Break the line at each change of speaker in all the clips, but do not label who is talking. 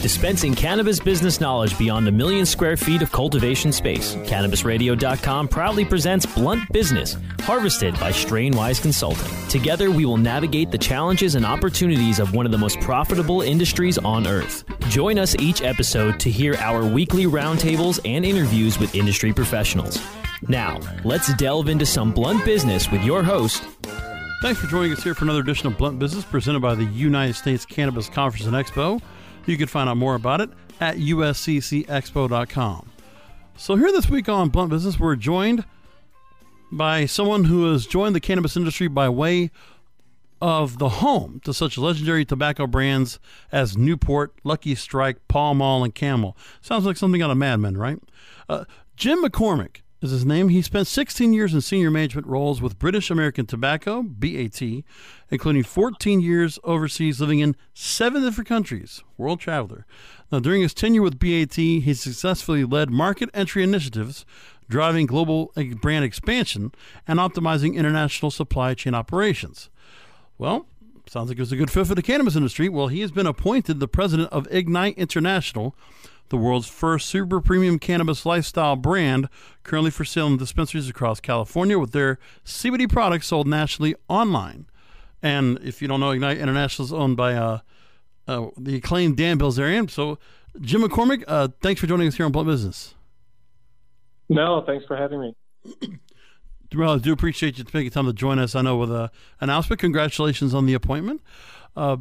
Dispensing cannabis business knowledge beyond a million square feet of cultivation space, CannabisRadio.com proudly presents Blunt Business, harvested by Strainwise Consulting. Together, we will navigate the challenges and opportunities of one of the most profitable industries on earth. Join us each episode to hear our weekly roundtables and interviews with industry professionals. Now, let's delve into some blunt business with your host,
Thanks for joining us here for another edition of Blunt Business presented by the United States Cannabis Conference and Expo. You can find out more about it at usccexpo.com. So, here this week on Blunt Business, we're joined by someone who has joined the cannabis industry by way of the home to such legendary tobacco brands as Newport, Lucky Strike, Pall Mall, and Camel. Sounds like something out of Mad Men, right? Uh, Jim McCormick is his name. He spent 16 years in senior management roles with British American Tobacco, BAT, including 14 years overseas, living in seven different countries. World traveler. Now, during his tenure with BAT, he successfully led market entry initiatives, driving global brand expansion, and optimizing international supply chain operations. Well, sounds like it was a good fit for the cannabis industry. Well, he has been appointed the president of Ignite International the world's first super premium cannabis lifestyle brand, currently for sale in dispensaries across California with their CBD products sold nationally online. And if you don't know, Ignite International is owned by uh, uh, the acclaimed Dan Bilzerian. So, Jim McCormick, uh, thanks for joining us here on Blunt Business.
No, thanks for having me.
I do appreciate you taking time to join us. I know with an announcement. Congratulations on the appointment. Uh,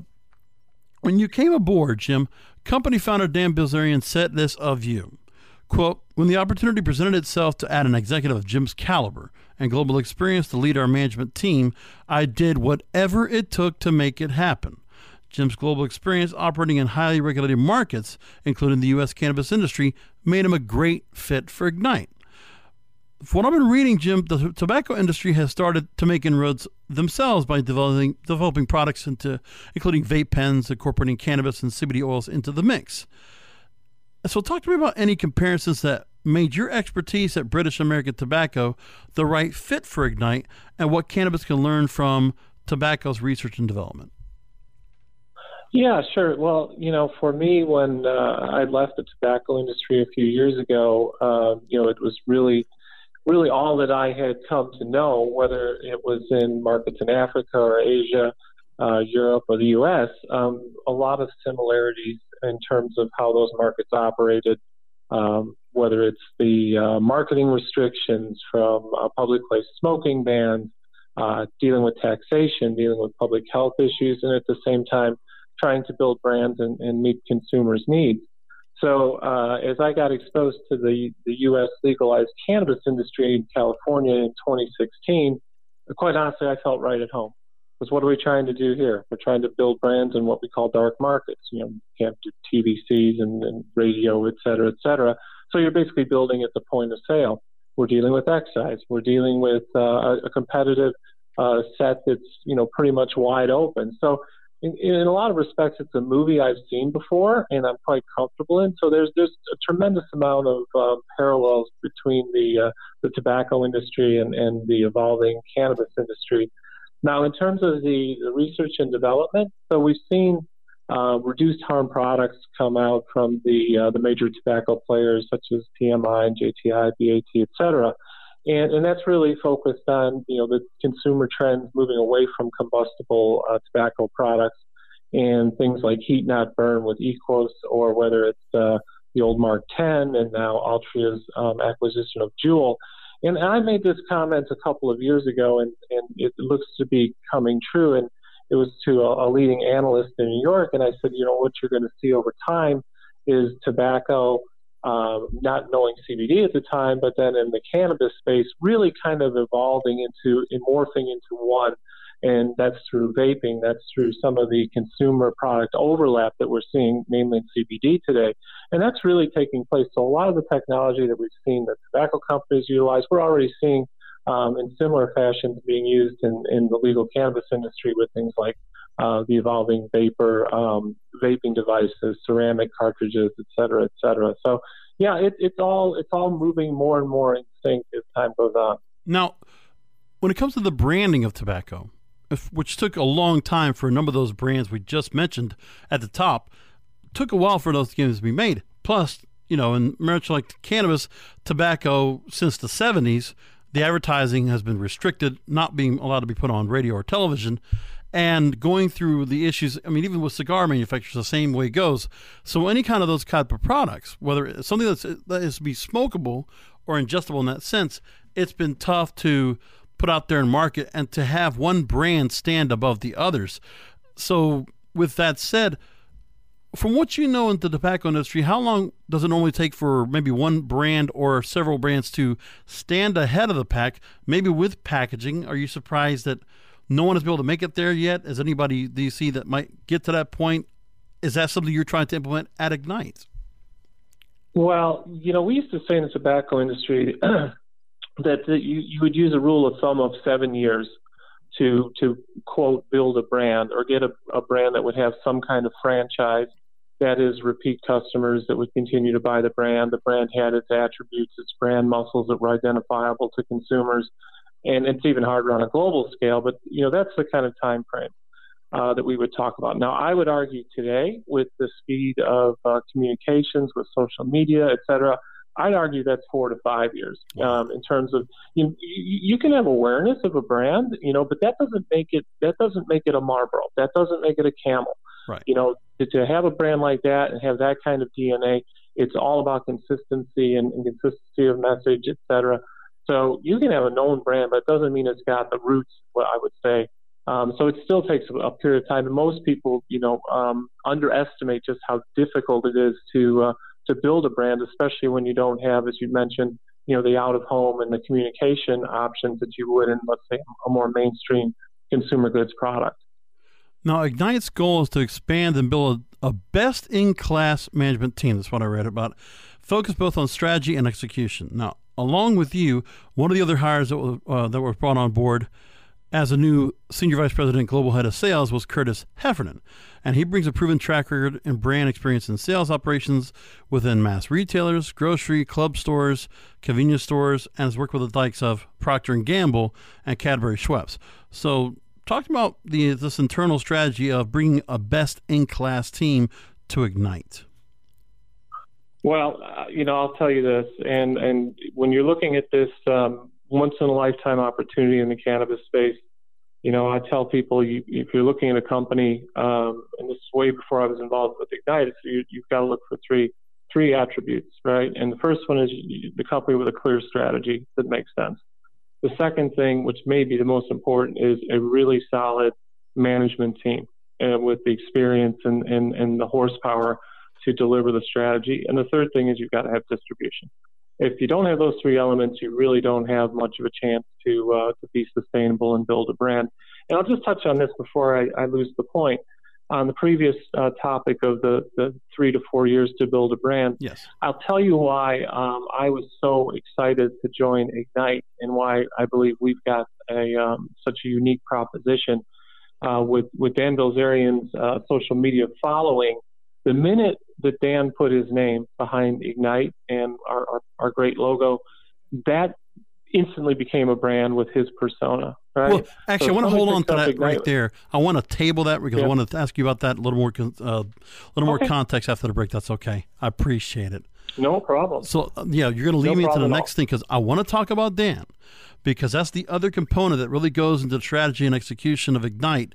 when you came aboard, Jim, company founder Dan Bilzerian said this of you. Quote, when the opportunity presented itself to add an executive of Jim's caliber and global experience to lead our management team, I did whatever it took to make it happen. Jim's global experience operating in highly regulated markets, including the U.S. cannabis industry, made him a great fit for Ignite from what I've been reading, Jim, the tobacco industry has started to make inroads themselves by developing developing products into, including vape pens, incorporating cannabis and CBD oils into the mix. So, talk to me about any comparisons that made your expertise at British American Tobacco the right fit for Ignite, and what cannabis can learn from tobacco's research and development.
Yeah, sure. Well, you know, for me, when uh, I left the tobacco industry a few years ago, uh, you know, it was really really all that I had come to know, whether it was in markets in Africa or Asia, uh, Europe, or the U.S., um, a lot of similarities in terms of how those markets operated, um, whether it's the uh, marketing restrictions from uh, public place smoking bans, uh, dealing with taxation, dealing with public health issues, and at the same time trying to build brands and, and meet consumers' needs. So uh, as I got exposed to the, the U.S. legalized cannabis industry in California in 2016, quite honestly, I felt right at home. Because what are we trying to do here? We're trying to build brands in what we call dark markets. You know, you do TVCs and, and radio, et cetera, et cetera. So you're basically building at the point of sale. We're dealing with excise. We're dealing with uh, a competitive uh, set that's you know pretty much wide open. So in, in, a lot of respects, it's a movie I've seen before and I'm quite comfortable in. So there's there's a tremendous amount of um, parallels between the uh, the tobacco industry and, and the evolving cannabis industry. Now, in terms of the, the research and development, so we've seen uh, reduced harm products come out from the uh, the major tobacco players such as PMI and JTI, BAT, et cetera. And, and that's really focused on you know the consumer trends moving away from combustible uh, tobacco products and things like heat not burn with IQOS or whether it's uh, the old Mark 10 and now Altria's um, acquisition of Juul. And I made this comment a couple of years ago, and, and it looks to be coming true. And it was to a, a leading analyst in New York, and I said, you know, what you're going to see over time is tobacco um, not knowing CBD at the time, but then in the cannabis space, really kind of evolving into, morphing into one. And that's through vaping, that's through some of the consumer product overlap that we're seeing, mainly in CBD today. And that's really taking place. So, a lot of the technology that we've seen that tobacco companies utilize, we're already seeing um, in similar fashions being used in, in the legal cannabis industry with things like uh, the evolving vapor um, vaping devices, ceramic cartridges, et cetera, et cetera. So, yeah, it, it's all it's all moving more and more in sync as time goes on.
Now, when it comes to the branding of tobacco, if, which took a long time for a number of those brands we just mentioned at the top took a while for those games to be made. Plus, you know, in much like cannabis, tobacco since the 70s, the advertising has been restricted, not being allowed to be put on radio or television, and going through the issues. I mean, even with cigar manufacturers, the same way goes. So, any kind of those type of products, whether it's something that's that is to be smokable or ingestible in that sense, it's been tough to put out there and market and to have one brand stand above the others. So, with that said, from what you know in the tobacco industry, how long does it normally take for maybe one brand or several brands to stand ahead of the pack, maybe with packaging? Are you surprised that no one has been able to make it there yet? Is anybody do you see that might get to that point? Is that something you're trying to implement at Ignite?
Well, you know, we used to say in the tobacco industry that you, you would use a rule of thumb of seven years to to quote build a brand or get a, a brand that would have some kind of franchise that is repeat customers that would continue to buy the brand. The brand had its attributes, its brand muscles that were identifiable to consumers, and it's even harder on a global scale. But you know that's the kind of time frame uh, that we would talk about. Now, I would argue today, with the speed of uh, communications, with social media, et cetera, I'd argue that's four to five years um, in terms of you, you, can have awareness of a brand, you know, but that doesn't make it that doesn't make it a Marlboro. That doesn't make it a Camel.
Right.
You know, to, to have a brand like that and have that kind of DNA, it's all about consistency and, and consistency of message, et cetera. So you can have a known brand, but it doesn't mean it's got the roots. What I would say. Um, so it still takes a period of time, and most people, you know, um, underestimate just how difficult it is to uh, to build a brand, especially when you don't have, as you mentioned, you know, the out of home and the communication options that you would in, let's say, a more mainstream consumer goods product.
Now, Ignite's goal is to expand and build a, a best in class management team. That's what I read about. Focus both on strategy and execution. Now, along with you, one of the other hires that, uh, that were brought on board as a new senior vice president, global head of sales, was Curtis Heffernan. And he brings a proven track record and brand experience in sales operations within mass retailers, grocery, club stores, convenience stores, and has worked with the likes of Procter & Gamble and Cadbury Schweppes. So talk about the, this internal strategy of bringing a best-in-class team to Ignite.
Well, uh, you know, I'll tell you this, and and when you're looking at this um, once in a lifetime opportunity in the cannabis space. You know, I tell people you, if you're looking at a company, um, and this is way before I was involved with Ignite, so you, you've got to look for three three attributes, right? And the first one is the company with a clear strategy that makes sense. The second thing, which may be the most important, is a really solid management team uh, with the experience and, and, and the horsepower to deliver the strategy. And the third thing is you've got to have distribution if you don't have those three elements, you really don't have much of a chance to uh, to be sustainable and build a brand. And I'll just touch on this before I, I lose the point. On the previous uh, topic of the, the three to four years to build a brand,
yes,
I'll tell you why um, I was so excited to join Ignite and why I believe we've got a um, such a unique proposition uh, with with Dan Bilzerian's uh, social media following the minute that Dan put his name behind Ignite and our, our, our great logo, that instantly became a brand with his persona. Right?
Well, actually, so I want to hold on to that Ignite. right there. I want to table that because yeah. I want to ask you about that a little more, uh, a little more context after the break. That's okay. I appreciate it.
No problem.
So uh, yeah, you're going to lead no me into the next thing because I want to talk about Dan because that's the other component that really goes into the strategy and execution of Ignite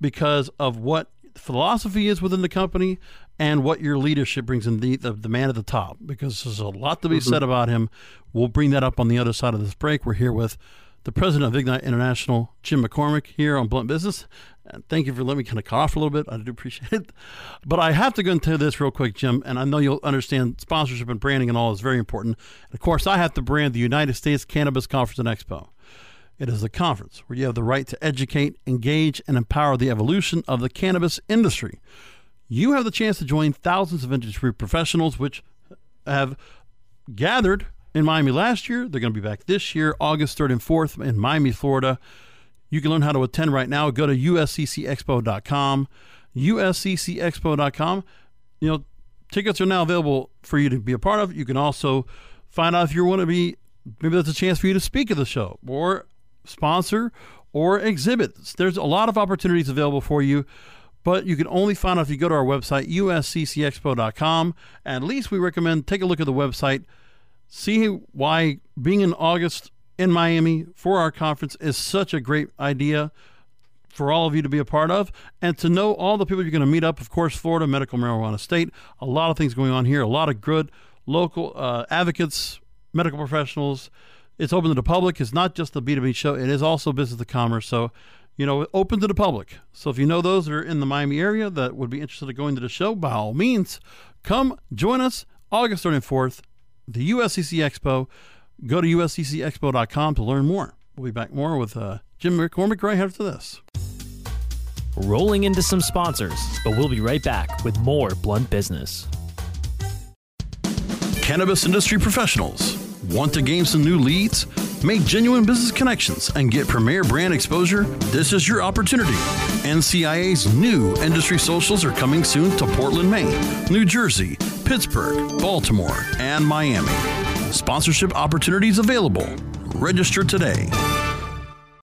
because of what philosophy is within the company and what your leadership brings in the, the, the man at the top because there's a lot to be mm-hmm. said about him. We'll bring that up on the other side of this break. We're here with the president of Ignite International, Jim McCormick, here on Blunt Business. And thank you for letting me kind of cough a little bit. I do appreciate it. But I have to go into this real quick, Jim, and I know you'll understand sponsorship and branding and all is very important. And of course, I have to brand the United States Cannabis Conference and Expo. It is a conference where you have the right to educate, engage, and empower the evolution of the cannabis industry. You have the chance to join thousands of industry professionals, which have gathered in Miami last year. They're going to be back this year, August 3rd and 4th in Miami, Florida. You can learn how to attend right now. Go to usccexpo.com. usccexpo.com. You know, tickets are now available for you to be a part of. You can also find out if you want to be, maybe that's a chance for you to speak at the show or sponsor or exhibit. There's a lot of opportunities available for you. But you can only find out if you go to our website, usccexpo.com. At least we recommend take a look at the website, see why being in August in Miami for our conference is such a great idea for all of you to be a part of and to know all the people you're going to meet up. Of course, Florida Medical Marijuana State, a lot of things going on here, a lot of good local uh, advocates, medical professionals. It's open to the public. It's not just the B2B show, it is also business to commerce. So, you know, open to the public. So if you know those that are in the Miami area that would be interested in going to the show, by all means, come join us August 3rd and 4th, the USCC Expo. Go to usccexpo.com to learn more. We'll be back more with uh, Jim McCormick right after this.
Rolling into some sponsors, but we'll be right back with more Blunt Business.
Cannabis industry professionals. Want to gain some new leads? Make genuine business connections and get premier brand exposure? This is your opportunity. NCIA's new industry socials are coming soon to Portland, Maine, New Jersey, Pittsburgh, Baltimore, and Miami. Sponsorship opportunities available. Register today.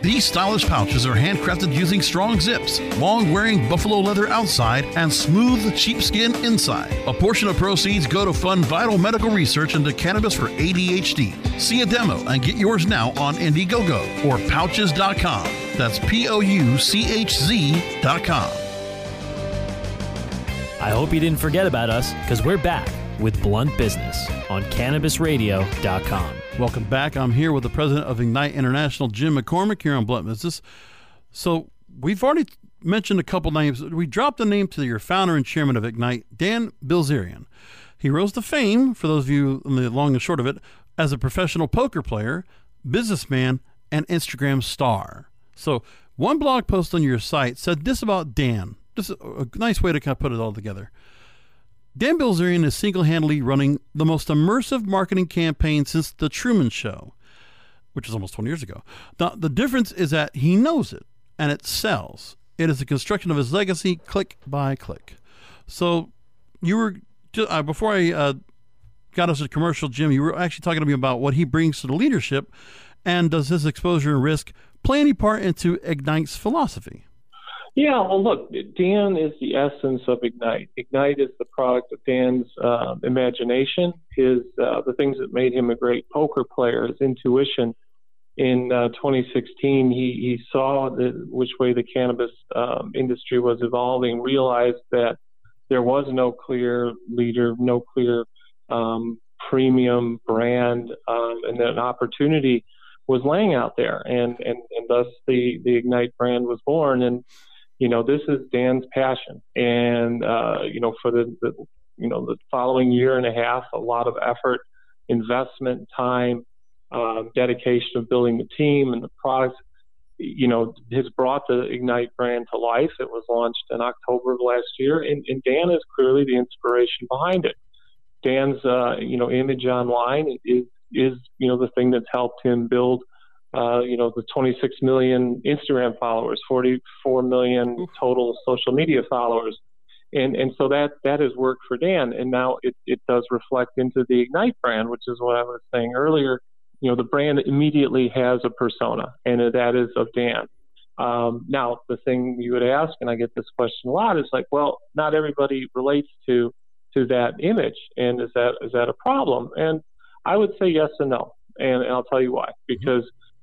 These stylish pouches are handcrafted using strong zips, long wearing buffalo leather outside, and smooth sheepskin inside. A portion of proceeds go to fund vital medical research into cannabis for ADHD. See a demo and get yours now on Indiegogo or pouchz.com. That's P O U C H Z.com.
I hope you didn't forget about us because we're back with Blunt Business on CannabisRadio.com.
Welcome back. I'm here with the president of Ignite International, Jim McCormick, here on Blunt Business. So we've already mentioned a couple names. We dropped a name to your founder and chairman of Ignite, Dan Bilzerian. He rose to fame, for those of you in the long and short of it, as a professional poker player, businessman, and Instagram star. So one blog post on your site said this about Dan. Just a, nice way to kind of put it all together. Dan Bilzerian is single handedly running the most immersive marketing campaign since The Truman Show, which is almost 20 years ago. Now, the difference is that he knows it and it sells. It is the construction of his legacy, click by click. So, you were, uh, before I uh, got us a commercial, Jim, you were actually talking to me about what he brings to the leadership and does his exposure and risk play any part into Ignite's philosophy?
Yeah, well, look, Dan is the essence of Ignite. Ignite is the product of Dan's uh, imagination, his uh, the things that made him a great poker player, his intuition. In uh, 2016, he, he saw the, which way the cannabis um, industry was evolving, realized that there was no clear leader, no clear um, premium brand, um, and that an opportunity was laying out there, and and and thus the the Ignite brand was born. And you know, this is Dan's passion. And, uh, you know, for the, the, you know, the following year and a half, a lot of effort, investment, time, um, dedication of building the team and the products, you know, has brought the Ignite brand to life. It was launched in October of last year, and, and Dan is clearly the inspiration behind it. Dan's, uh, you know, image online is, is, you know, the thing that's helped him build – uh, you know, the 26 million Instagram followers, 44 million total social media followers. And, and so that, that has worked for Dan. And now it, it does reflect into the Ignite brand, which is what I was saying earlier. You know, the brand immediately has a persona, and that is of Dan. Um, now, the thing you would ask, and I get this question a lot, is like, well, not everybody relates to to that image, and is that is that a problem? And I would say yes and no, and, and I'll tell you why. Because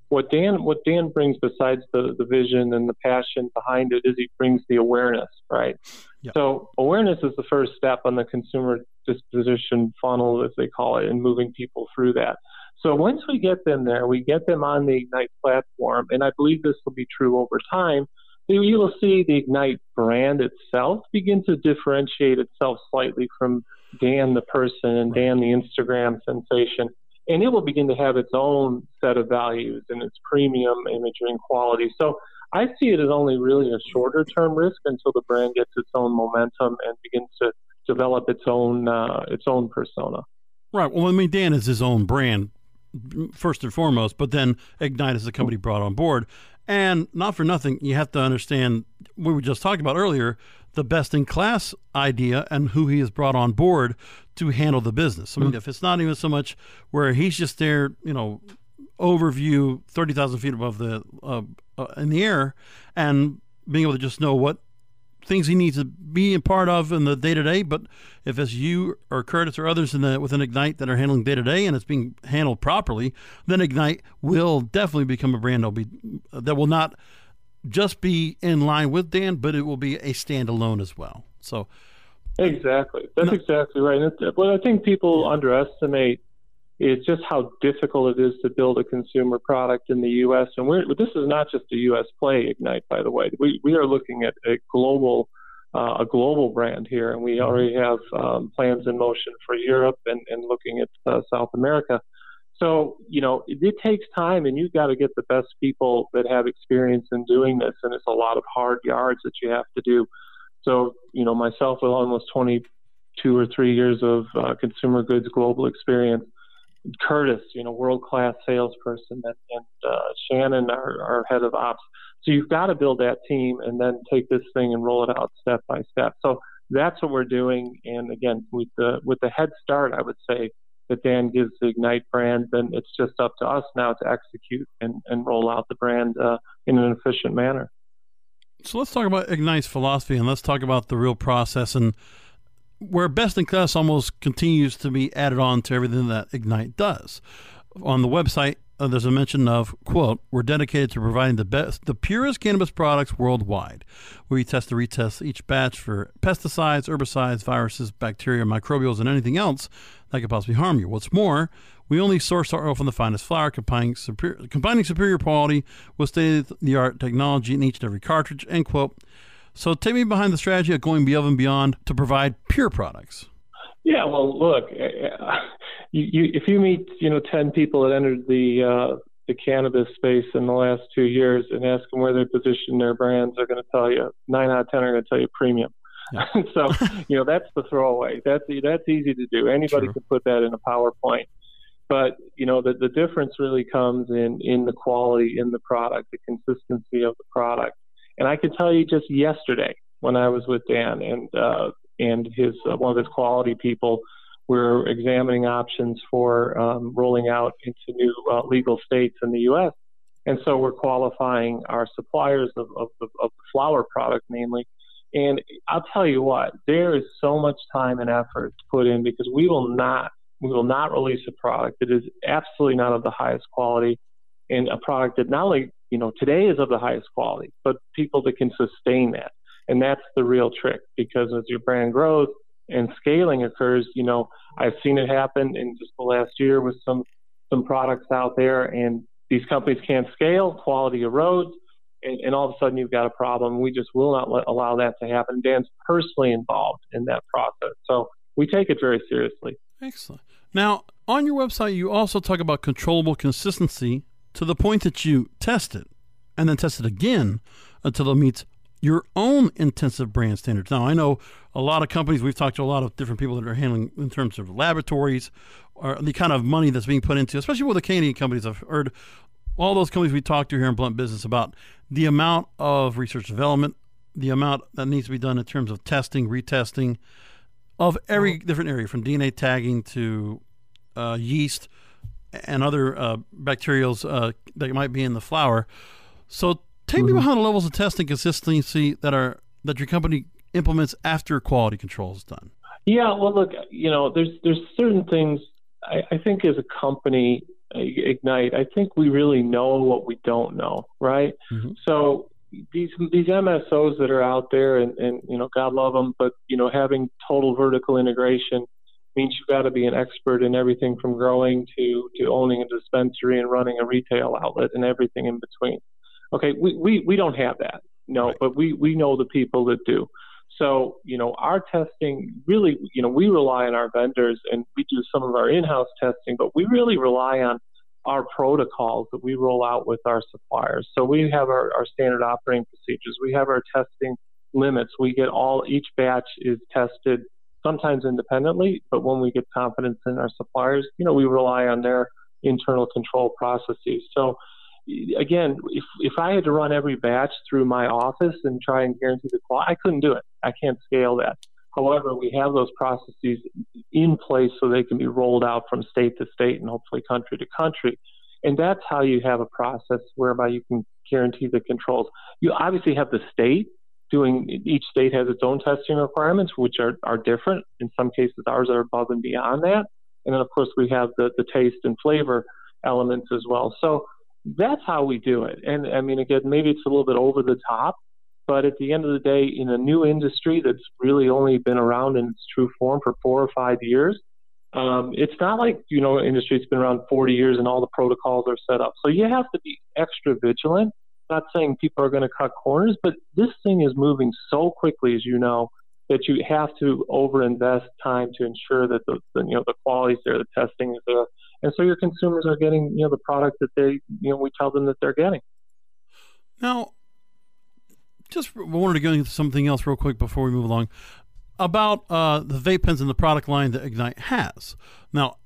what Dan what Dan brings besides the, the vision and the passion behind it is he brings the awareness, right? Yep. So awareness is the first step on the consumer disposition funnel, as they call it, and moving people through that. So once we get them there, we get them on the Ignite platform, and I believe this will be true over time. You will see the Ignite brand itself begin to differentiate itself slightly from Dan the person and Dan the Instagram sensation. And it will begin to have its own set of values and its premium imagery and quality. So I see it as only really a shorter term risk until the brand gets its own momentum and begins to develop its own uh, its own persona.
Right. Well, I mean, Dan is his own brand first and foremost, but then Ignite is the company brought on board. And not for nothing, you have to understand we were just talking about earlier the best in class idea and who he has brought on board to handle the business. I mean, mm-hmm. if it's not even so much where he's just there, you know, overview 30,000 feet above the uh, uh, in the air and being able to just know what things he needs to be a part of in the day to day. But if it's you or Curtis or others in the within Ignite that are handling day to day and it's being handled properly, then Ignite will definitely become a brand that'll be that will not just be in line with Dan, but it will be a standalone as well. So
exactly, that's no, exactly right. But I think people yeah. underestimate is just how difficult it is to build a consumer product in the U.S. And we're, this is not just a U.S. play, Ignite, by the way. We, we are looking at a global uh, a global brand here, and we mm-hmm. already have um, plans in motion for Europe and, and looking at uh, South America. So, you know, it, it takes time, and you've got to get the best people that have experience in doing this, and it's a lot of hard yards that you have to do. So, you know, myself with almost 22 or three years of uh, consumer goods global experience, Curtis, you know, world class salesperson, and, and uh, Shannon, our, our head of ops. So you've got to build that team and then take this thing and roll it out step by step. So that's what we're doing. And again, with the with the head start, I would say that Dan gives the Ignite brand, then it's just up to us now to execute and, and roll out the brand uh, in an efficient manner.
So let's talk about Ignite's philosophy and let's talk about the real process and where best in class almost continues to be added on to everything that Ignite does. On the website, uh, there's a mention of quote we're dedicated to providing the best the purest cannabis products worldwide. We test and retest each batch for pesticides herbicides viruses bacteria microbials and anything else that could possibly harm you. What's more we only source our oil from the finest flower combining superior, combining superior quality with state-of-the-art technology in each and every cartridge end quote. So take me behind the strategy of going above and beyond to provide pure products.
Yeah, well, look, eh, eh, you, you, if you meet you know ten people that entered the uh, the cannabis space in the last two years and ask them where they position their brands, they're going to tell you nine out of ten are going to tell you premium. Yeah. so you know that's the throwaway. That's that's easy to do. Anybody True. can put that in a PowerPoint. But you know the the difference really comes in in the quality in the product, the consistency of the product. And I can tell you just yesterday when I was with Dan and uh, and his uh, one of his quality people, we're examining options for um, rolling out into new uh, legal states in the U.S. And so we're qualifying our suppliers of, of, of, the flower product mainly. And I'll tell you what, there is so much time and effort put in because we will not we will not release a product that is absolutely not of the highest quality and a product that not only you know, today is of the highest quality, but people that can sustain that. And that's the real trick because as your brand grows and scaling occurs, you know, I've seen it happen in just the last year with some some products out there and these companies can't scale, quality erodes, and, and all of a sudden you've got a problem. We just will not let, allow that to happen. Dan's personally involved in that process. So we take it very seriously.
Excellent. Now, on your website, you also talk about controllable consistency to the point that you test it and then test it again until it meets your own intensive brand standards. Now, I know a lot of companies, we've talked to a lot of different people that are handling in terms of laboratories or the kind of money that's being put into, especially with the Canadian companies. I've heard all those companies we talked to here in Blunt Business about the amount of research development, the amount that needs to be done in terms of testing, retesting of every different area from DNA tagging to uh, yeast and other uh, bacterials uh, that might be in the flower. So take mm-hmm. me behind the levels of testing consistency that are that your company implements after quality control is done.
Yeah, well, look, you know, there's there's certain things I, I think as a company, Ignite, I think we really know what we don't know, right? Mm-hmm. So these these MSOs that are out there, and, and you know, God love them, but you know, having total vertical integration means you've got to be an expert in everything from growing to to owning a dispensary and running a retail outlet and everything in between. Okay, we we, we don't have that, no, right. but we we know the people that do. So, you know, our testing really, you know, we rely on our vendors and we do some of our in-house testing, but we really rely on our protocols that we roll out with our suppliers. So we have our, our standard operating procedures. We have our testing limits. We get all, each batch is tested sometimes independently, but when we get confidence in our suppliers, you know, we rely on their internal control processes. So again, if, if I had to run every batch through my office and try and guarantee the quality, I couldn't do it. I can't scale that. However, we have those processes in place so they can be rolled out from state to state and hopefully country to country. And that's how you have a process whereby you can guarantee the controls. You obviously have the state doing, each state has its own testing requirements, which are, are different. In some cases, ours are above and beyond that. And then, of course, we have the, the taste and flavor elements as well. So that's how we do it. And I mean, again, maybe it's a little bit over the top, but at the end of the day, in a new industry that's really only been around in its true form for four or five years, um, it's not like you know industry that's been around 40 years and all the protocols are set up. So you have to be extra vigilant. Not saying people are going to cut corners, but this thing is moving so quickly, as you know, that you have to overinvest time to ensure that the, the you know the quality's there, the testing is there, and so your consumers are getting you know the product that they you know we tell them that they're getting.
Now, just wanted to go into something else real quick before we move along about uh, the vape pens and the product line that Ignite has. Now,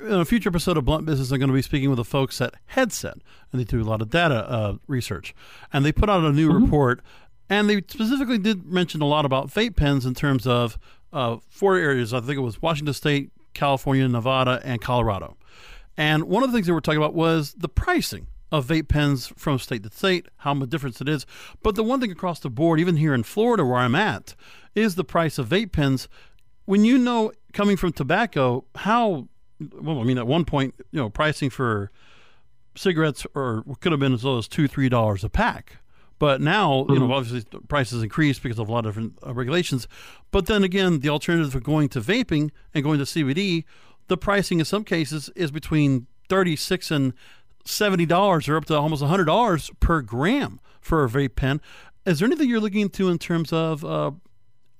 in a future episode of Blunt Business, I'm going to be speaking with the folks at Headset, and they do a lot of data uh, research. And they put out a new mm-hmm. report, and they specifically did mention a lot about vape pens in terms of uh, four areas. I think it was Washington State, California, Nevada, and Colorado. And one of the things they were talking about was the pricing of vape pens from state to state, how much difference it is. But the one thing across the board, even here in Florida where I'm at, is the price of vape pens. When you know coming from tobacco, how well, I mean, at one point, you know, pricing for cigarettes or could have been as low as two, three dollars a pack. But now, you know, mm-hmm. obviously prices increased because of a lot of different uh, regulations. But then again, the alternative of going to vaping and going to CBD, the pricing in some cases is between 36 and $70 or up to almost $100 per gram for a vape pen. Is there anything you're looking into in terms of uh,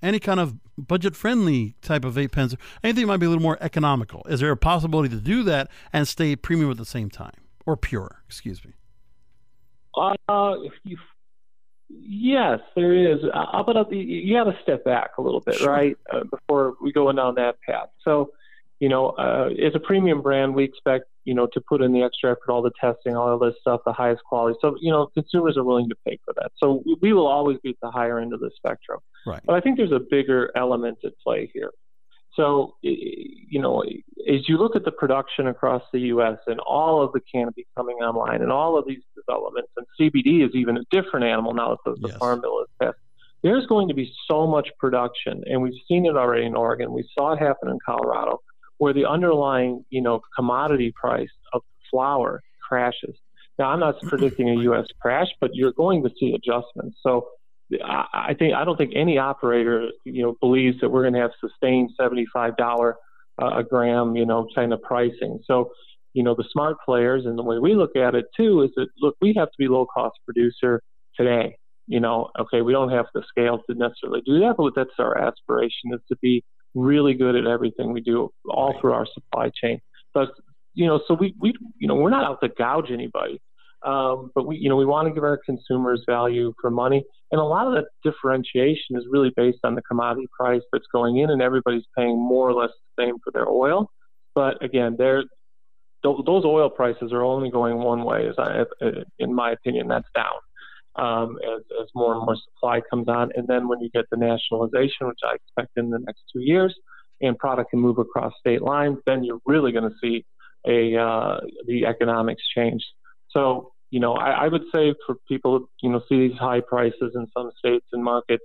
any kind of budget friendly type of vape pens? Anything that might be a little more economical? Is there a possibility to do that and stay premium at the same time or pure? Excuse me.
Uh, you, yes, there is. Uh, but uh, you got to step back a little bit, sure. right, uh, before we go down that path. So, you know, uh, as a premium brand, we expect you know, to put in the extra effort, all the testing, all of this stuff, the highest quality. So, you know, consumers are willing to pay for that. So we will always be at the higher end of the spectrum.
Right.
But I think there's a bigger element at play here. So, you know, as you look at the production across the U.S. and all of the canopy coming online and all of these developments, and CBD is even a different animal now that the, the yes. Farm Bill is passed, there's going to be so much production, and we've seen it already in Oregon. We saw it happen in Colorado where the underlying, you know, commodity price of flower crashes. Now, I'm not predicting a U.S. crash, but you're going to see adjustments. So, I think I don't think any operator, you know, believes that we're going to have sustained seventy-five dollar uh, a gram, you know, kind of pricing. So, you know, the smart players and the way we look at it too is that look, we have to be low cost producer today. You know, okay, we don't have the scale to necessarily do that, but that's our aspiration is to be really good at everything we do all through our supply chain. But you know, so we we you know we're not out to gouge anybody, um, but we you know we want to give our consumers value for money, and a lot of that differentiation is really based on the commodity price that's going in, and everybody's paying more or less the same for their oil. But again, they're those oil prices are only going one way, as I, in my opinion, that's down um, as, as more and more supply comes on. And then when you get the nationalization, which I expect in the next two years, and product can move across state lines, then you're really going to see a uh, the economics change. So you know, I, I would say for people, you know, see these high prices in some states and markets,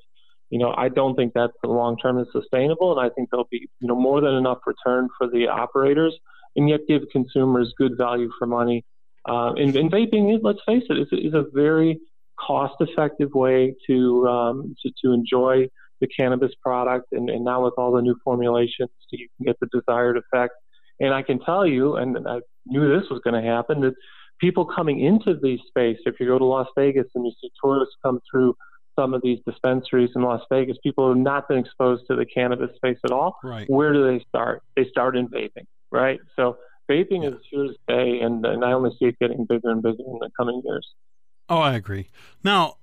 you know, I don't think that the long term is sustainable, and I think there'll be, you know, more than enough return for the operators, and yet give consumers good value for money. Uh, and, and vaping, let's face it, is, is a very cost-effective way to um, to, to enjoy the cannabis product, and, and now with all the new formulations, you can get the desired effect. And I can tell you, and I knew this was going to happen, that people coming into these space, if you go to Las Vegas and you see tourists come through some of these dispensaries in Las Vegas, people who have not been exposed to the cannabis space at all,
right.
where do they start? They start in vaping, right? So vaping yeah. is here to stay, and, and I only see it getting bigger and bigger in the coming years.
Oh, I agree. Now,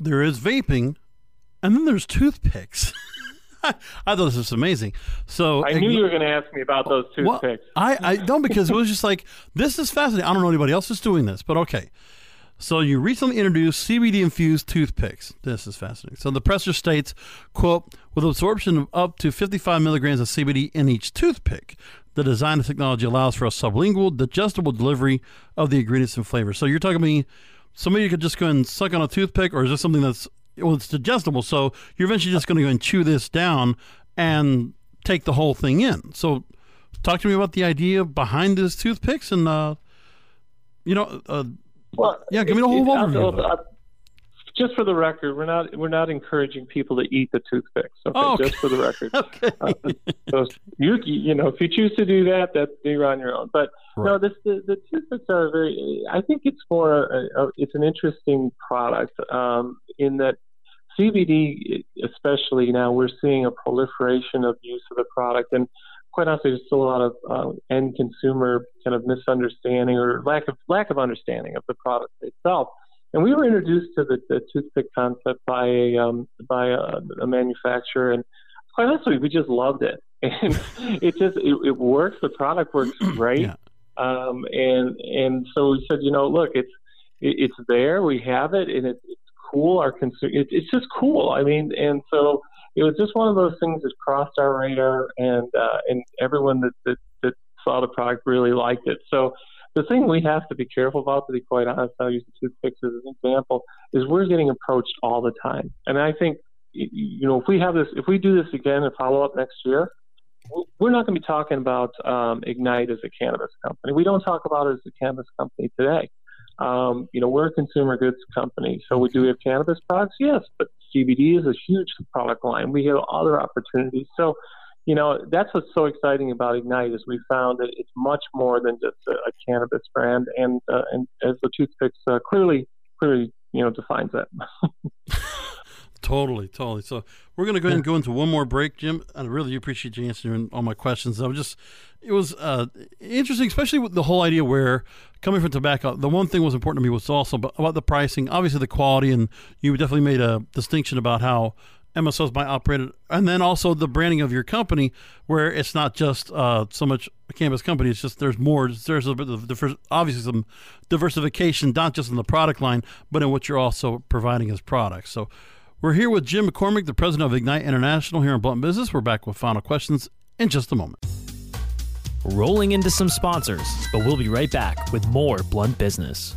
there is vaping, and then there's toothpicks. I thought this was amazing. So
I knew you were going to ask me about those toothpicks.
Well, I, I don't because it was just like this is fascinating. I don't know anybody else is doing this, but okay. So you recently introduced CBD infused toothpicks. This is fascinating. So the presser states, "quote With absorption of up to 55 milligrams of CBD in each toothpick, the design of technology allows for a sublingual, digestible delivery of the ingredients and flavors." So you're talking to me, somebody could just go and suck on a toothpick, or is this something that's well, it's digestible, so you're eventually just going to go and chew this down and take the whole thing in. So, talk to me about the idea behind this toothpicks, and uh, you know, uh, well, yeah, give me the whole overview.
Just for the record, we're not we're not encouraging people to eat the toothpicks. Okay,
oh, okay.
just for the record.
okay. Uh,
so you you know if you choose to do that, that's you're on your own. But right. no, this the, the toothpicks are very. I think it's more. A, a, it's an interesting product um, in that CBD, especially now, we're seeing a proliferation of use of the product and quite honestly, there's still a lot of uh, end consumer kind of misunderstanding or lack of lack of understanding of the product itself. And we were introduced to the, the toothpick concept by a um, by a, a, manufacturer, and quite honestly, we just loved it. And it just it, it works. The product works great. Yeah. Um, and and so we said, you know, look, it's it, it's there. We have it, and it, it's cool. Our consumer, it, it's just cool. I mean, and so it was just one of those things that crossed our radar, and uh, and everyone that, that that saw the product really liked it. So the thing we have to be careful about, to be quite honest, I'll use the toothpicks as an example, is we're getting approached all the time, and I think you know if we have this, if we do this again and follow up next year, we're not going to be talking about um, Ignite as a cannabis company. We don't talk about it as a cannabis company today. Um, you know, we're a consumer goods company, so we do have cannabis products, yes, but CBD is a huge product line. We have other opportunities. So, you know, that's what's so exciting about Ignite is we found that it's much more than just a, a cannabis brand, and uh, and as the toothpicks uh, clearly clearly you know defines that.
Totally, totally. So we're going to go ahead and go into one more break, Jim. I really appreciate you answering all my questions. I was just, it was uh, interesting, especially with the whole idea where coming from tobacco, the one thing was important to me was also about the pricing, obviously the quality, and you definitely made a distinction about how MSOs might operate and then also the branding of your company, where it's not just uh, so much a cannabis company. It's just there's more. There's a bit of obviously some diversification, not just in the product line, but in what you're also providing as products. So we're here with Jim McCormick, the president of Ignite International here in Blunt Business. We're back with final questions in just a moment.
Rolling into some sponsors, but we'll be right back with more Blunt Business.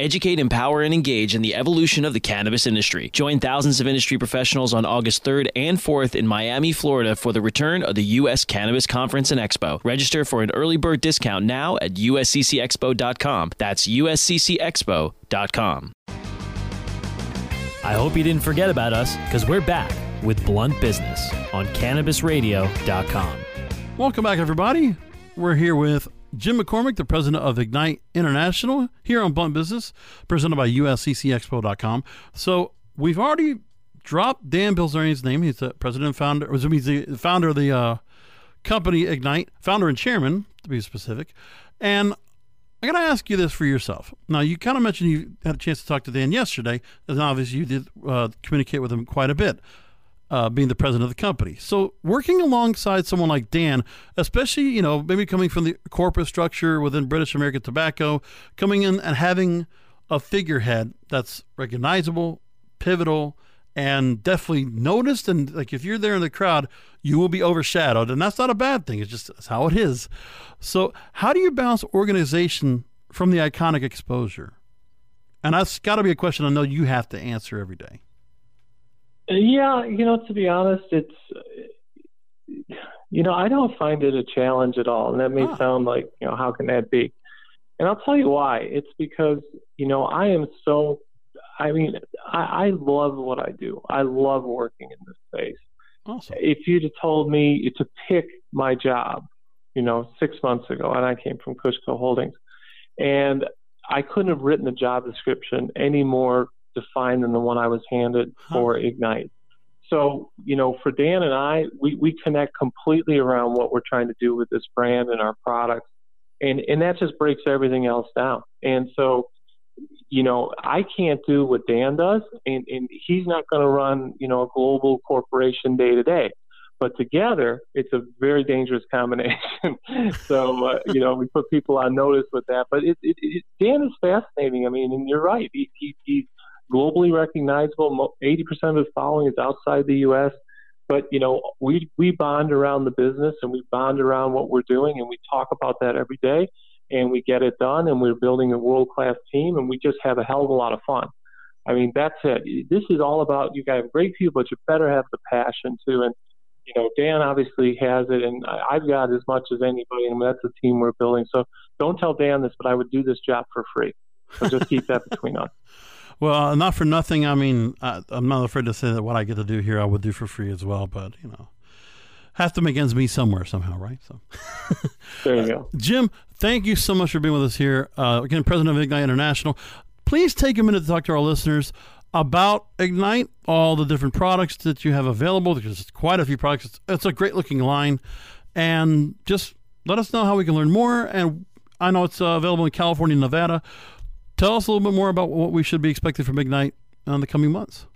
Educate, empower, and engage in the evolution of the cannabis industry. Join thousands of industry professionals on August 3rd and 4th in Miami, Florida for the return of the U.S. Cannabis Conference and Expo. Register for an early bird discount now at usccexpo.com. That's usccexpo.com. I hope you didn't forget about us because we're back with Blunt Business on CannabisRadio.com.
Welcome back, everybody. We're here with Jim McCormick, the president of Ignite International, here on Blunt Business, presented by USCCExpo.com. So we've already dropped Dan Bilzerian's name. He's the president and founder, or he's the founder of the uh, company Ignite, founder and chairman, to be specific. And I got to ask you this for yourself. Now, you kind of mentioned you had a chance to talk to Dan yesterday, and obviously you did uh, communicate with him quite a bit uh, being the president of the company. So working alongside someone like Dan, especially you know maybe coming from the corporate structure within British American Tobacco, coming in and having a figurehead that's recognizable, pivotal, and definitely noticed. And like if you're there in the crowd, you will be overshadowed, and that's not a bad thing. It's just how it is. So how do you balance organization from the iconic exposure? And that's got to be a question I know you have to answer every day.
Yeah, you know, to be honest, it's you know, I don't find it a challenge at all, and that may sound like you know, how can that be? And I'll tell you why. It's because you know I am so. I mean, I, I love what I do. I love working in this space.
Awesome.
If you'd have told me to pick my job, you know, six months ago, and I came from Kushco Holdings, and I couldn't have written the job description any more defined than the one I was handed for Ignite. So, you know, for Dan and I, we, we connect completely around what we're trying to do with this brand and our products. And, and that just breaks everything else down. And so, you know, I can't do what Dan does, and, and he's not going to run, you know, a global corporation day to day. But together, it's a very dangerous combination. so, uh, you know, we put people on notice with that. But it, it, it, Dan is fascinating. I mean, and you're right. He, he, he's globally recognizable. 80% of his following is outside the U.S. But you know, we we bond around the business and we bond around what we're doing, and we talk about that every day, and we get it done, and we're building a world class team, and we just have a hell of a lot of fun. I mean, that's it. This is all about you have great people, but you better have the passion too. And you know, Dan obviously has it, and I've got as much as anybody, and that's the team we're building. So don't tell Dan this, but I would do this job for free. So just keep that between us.
Well, not for nothing. I mean, I, am not afraid to say that what I get to do here, I would do for free as well. But you know, have to make ends meet somewhere somehow, right? So,
there you go,
Jim. Thank you so much for being with us here. Uh, again, President of Ignite International. Please take a minute to talk to our listeners about Ignite, all the different products that you have available. Because it's quite a few products. It's, it's a great looking line, and just let us know how we can learn more. And I know it's uh, available in California, Nevada tell us a little bit more about what we should be expecting from Ignite in the coming months.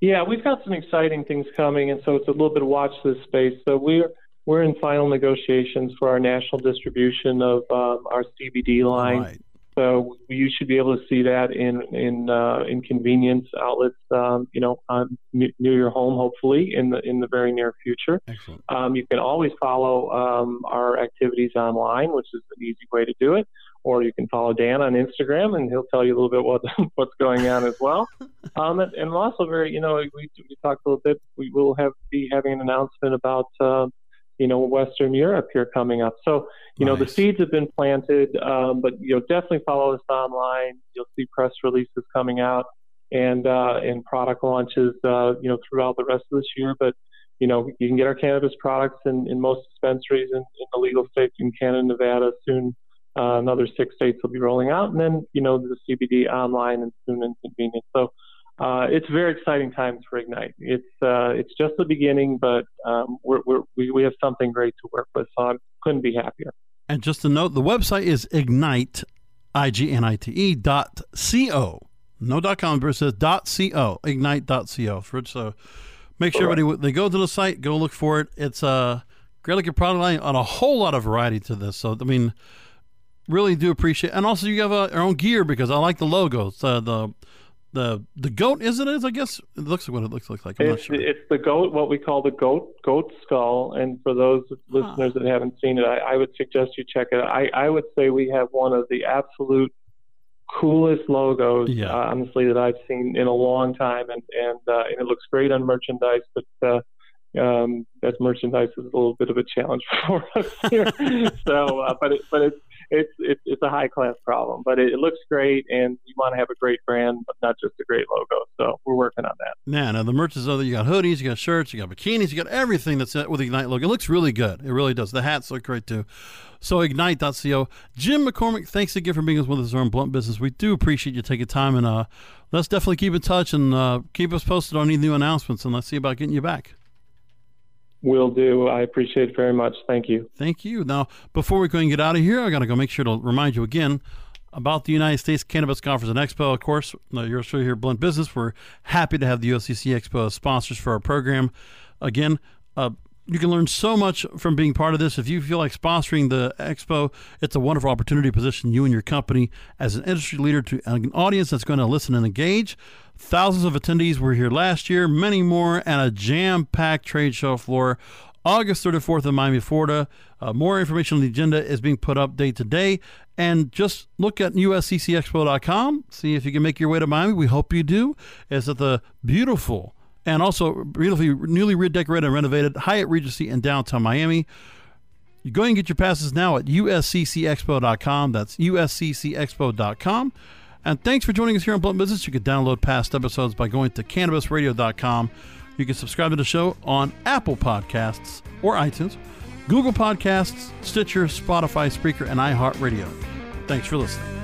Yeah, we've got some exciting things coming, and so it's a little bit of watch this space. So we're we're in final negotiations for our national distribution of um, our CBD line. Right. So you should be able to see that in in uh, in convenience outlets, um, you know, um, near your home, hopefully in the in the very near future.
Excellent.
Um, you can always follow um, our activities online, which is an easy way to do it or you can follow Dan on Instagram, and he'll tell you a little bit what what's going on as well. Um, and, and also very, you know, we, we talked a little bit. We will have be having an announcement about, uh, you know, Western Europe here coming up. So, you nice. know, the seeds have been planted, um, but you know, definitely follow us online. You'll see press releases coming out and uh, and product launches, uh, you know, throughout the rest of this year. But you know, you can get our cannabis products in, in most dispensaries in, in the legal states in Canada, Nevada soon uh, another six states will be rolling out, and then you know the CBD online and soon in convenient. So uh, it's very exciting times for Ignite. It's uh, it's just the beginning, but um, we're, we're, we we have something great to work with. So I couldn't be happier.
And just to note, the website is ignite, i g n i t e dot c o. No dot com, says dot co. Ignite dot co. So make sure everybody they go to the site, go look for it. It's a great looking product line on a whole lot of variety to this. So I mean really do appreciate, and also you have uh, our own gear because I like the logos. Uh, the the the goat is it is I guess it looks like what it looks like. I'm
it's,
sure.
It's the goat, what we call the goat goat skull. And for those listeners that haven't seen it, I, I would suggest you check it. out. I I would say we have one of the absolute coolest logos,
Yeah.
uh, honestly, that I've seen in a long time, and and, uh, and it looks great on merchandise. But uh, um, that merchandise is a little bit of a challenge for us here. so, uh, but it, but it's it's it's it's a high class problem. But it, it looks great, and you want to have a great brand, but not just a great logo. So we're working on that.
Man, now the merch is other. You got hoodies, you got shirts, you got bikinis, you got everything that's with the Ignite logo. It looks really good. It really does. The hats look great too. So ignite.co. Jim McCormick, thanks again for being with us on Blunt Business. We do appreciate you taking time and uh, let's definitely keep in touch and uh, keep us posted on any new announcements and let's see about getting you back.
Will do. I appreciate it very much. Thank you.
Thank you. Now, before we go and get out of here, I got to go make sure to remind you again about the United States Cannabis Conference and Expo. Of course, uh, you're still here, Blunt Business. We're happy to have the USCC Expo as sponsors for our program. Again, uh, you can learn so much from being part of this. If you feel like sponsoring the expo, it's a wonderful opportunity to position you and your company as an industry leader to an audience that's going to listen and engage. Thousands of attendees were here last year, many more, and a jam packed trade show floor. August 34th in Miami, Florida. Uh, more information on the agenda is being put up day to day. And just look at usccexpo.com. See if you can make your way to Miami. We hope you do. It's at the beautiful and also beautifully newly redecorated and renovated Hyatt Regency in downtown Miami. You go and get your passes now at usccexpo.com. That's usccexpo.com. And thanks for joining us here on Blunt Business. You can download past episodes by going to cannabisradio.com. You can subscribe to the show on Apple Podcasts or iTunes, Google Podcasts, Stitcher, Spotify, Spreaker, and iHeartRadio. Thanks for listening.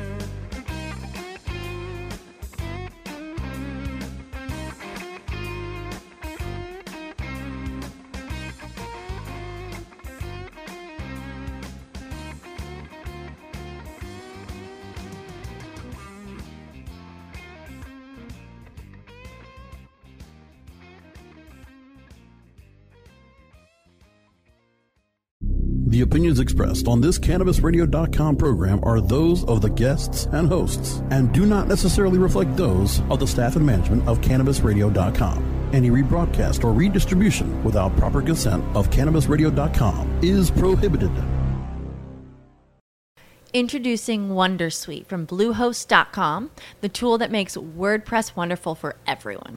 Opinions expressed on this CannabisRadio.com program are those of the guests and hosts and do not necessarily reflect those of the staff and management of CannabisRadio.com. Any rebroadcast or redistribution without proper consent of CannabisRadio.com is prohibited.
Introducing Wondersuite from Bluehost.com, the tool that makes WordPress wonderful for everyone.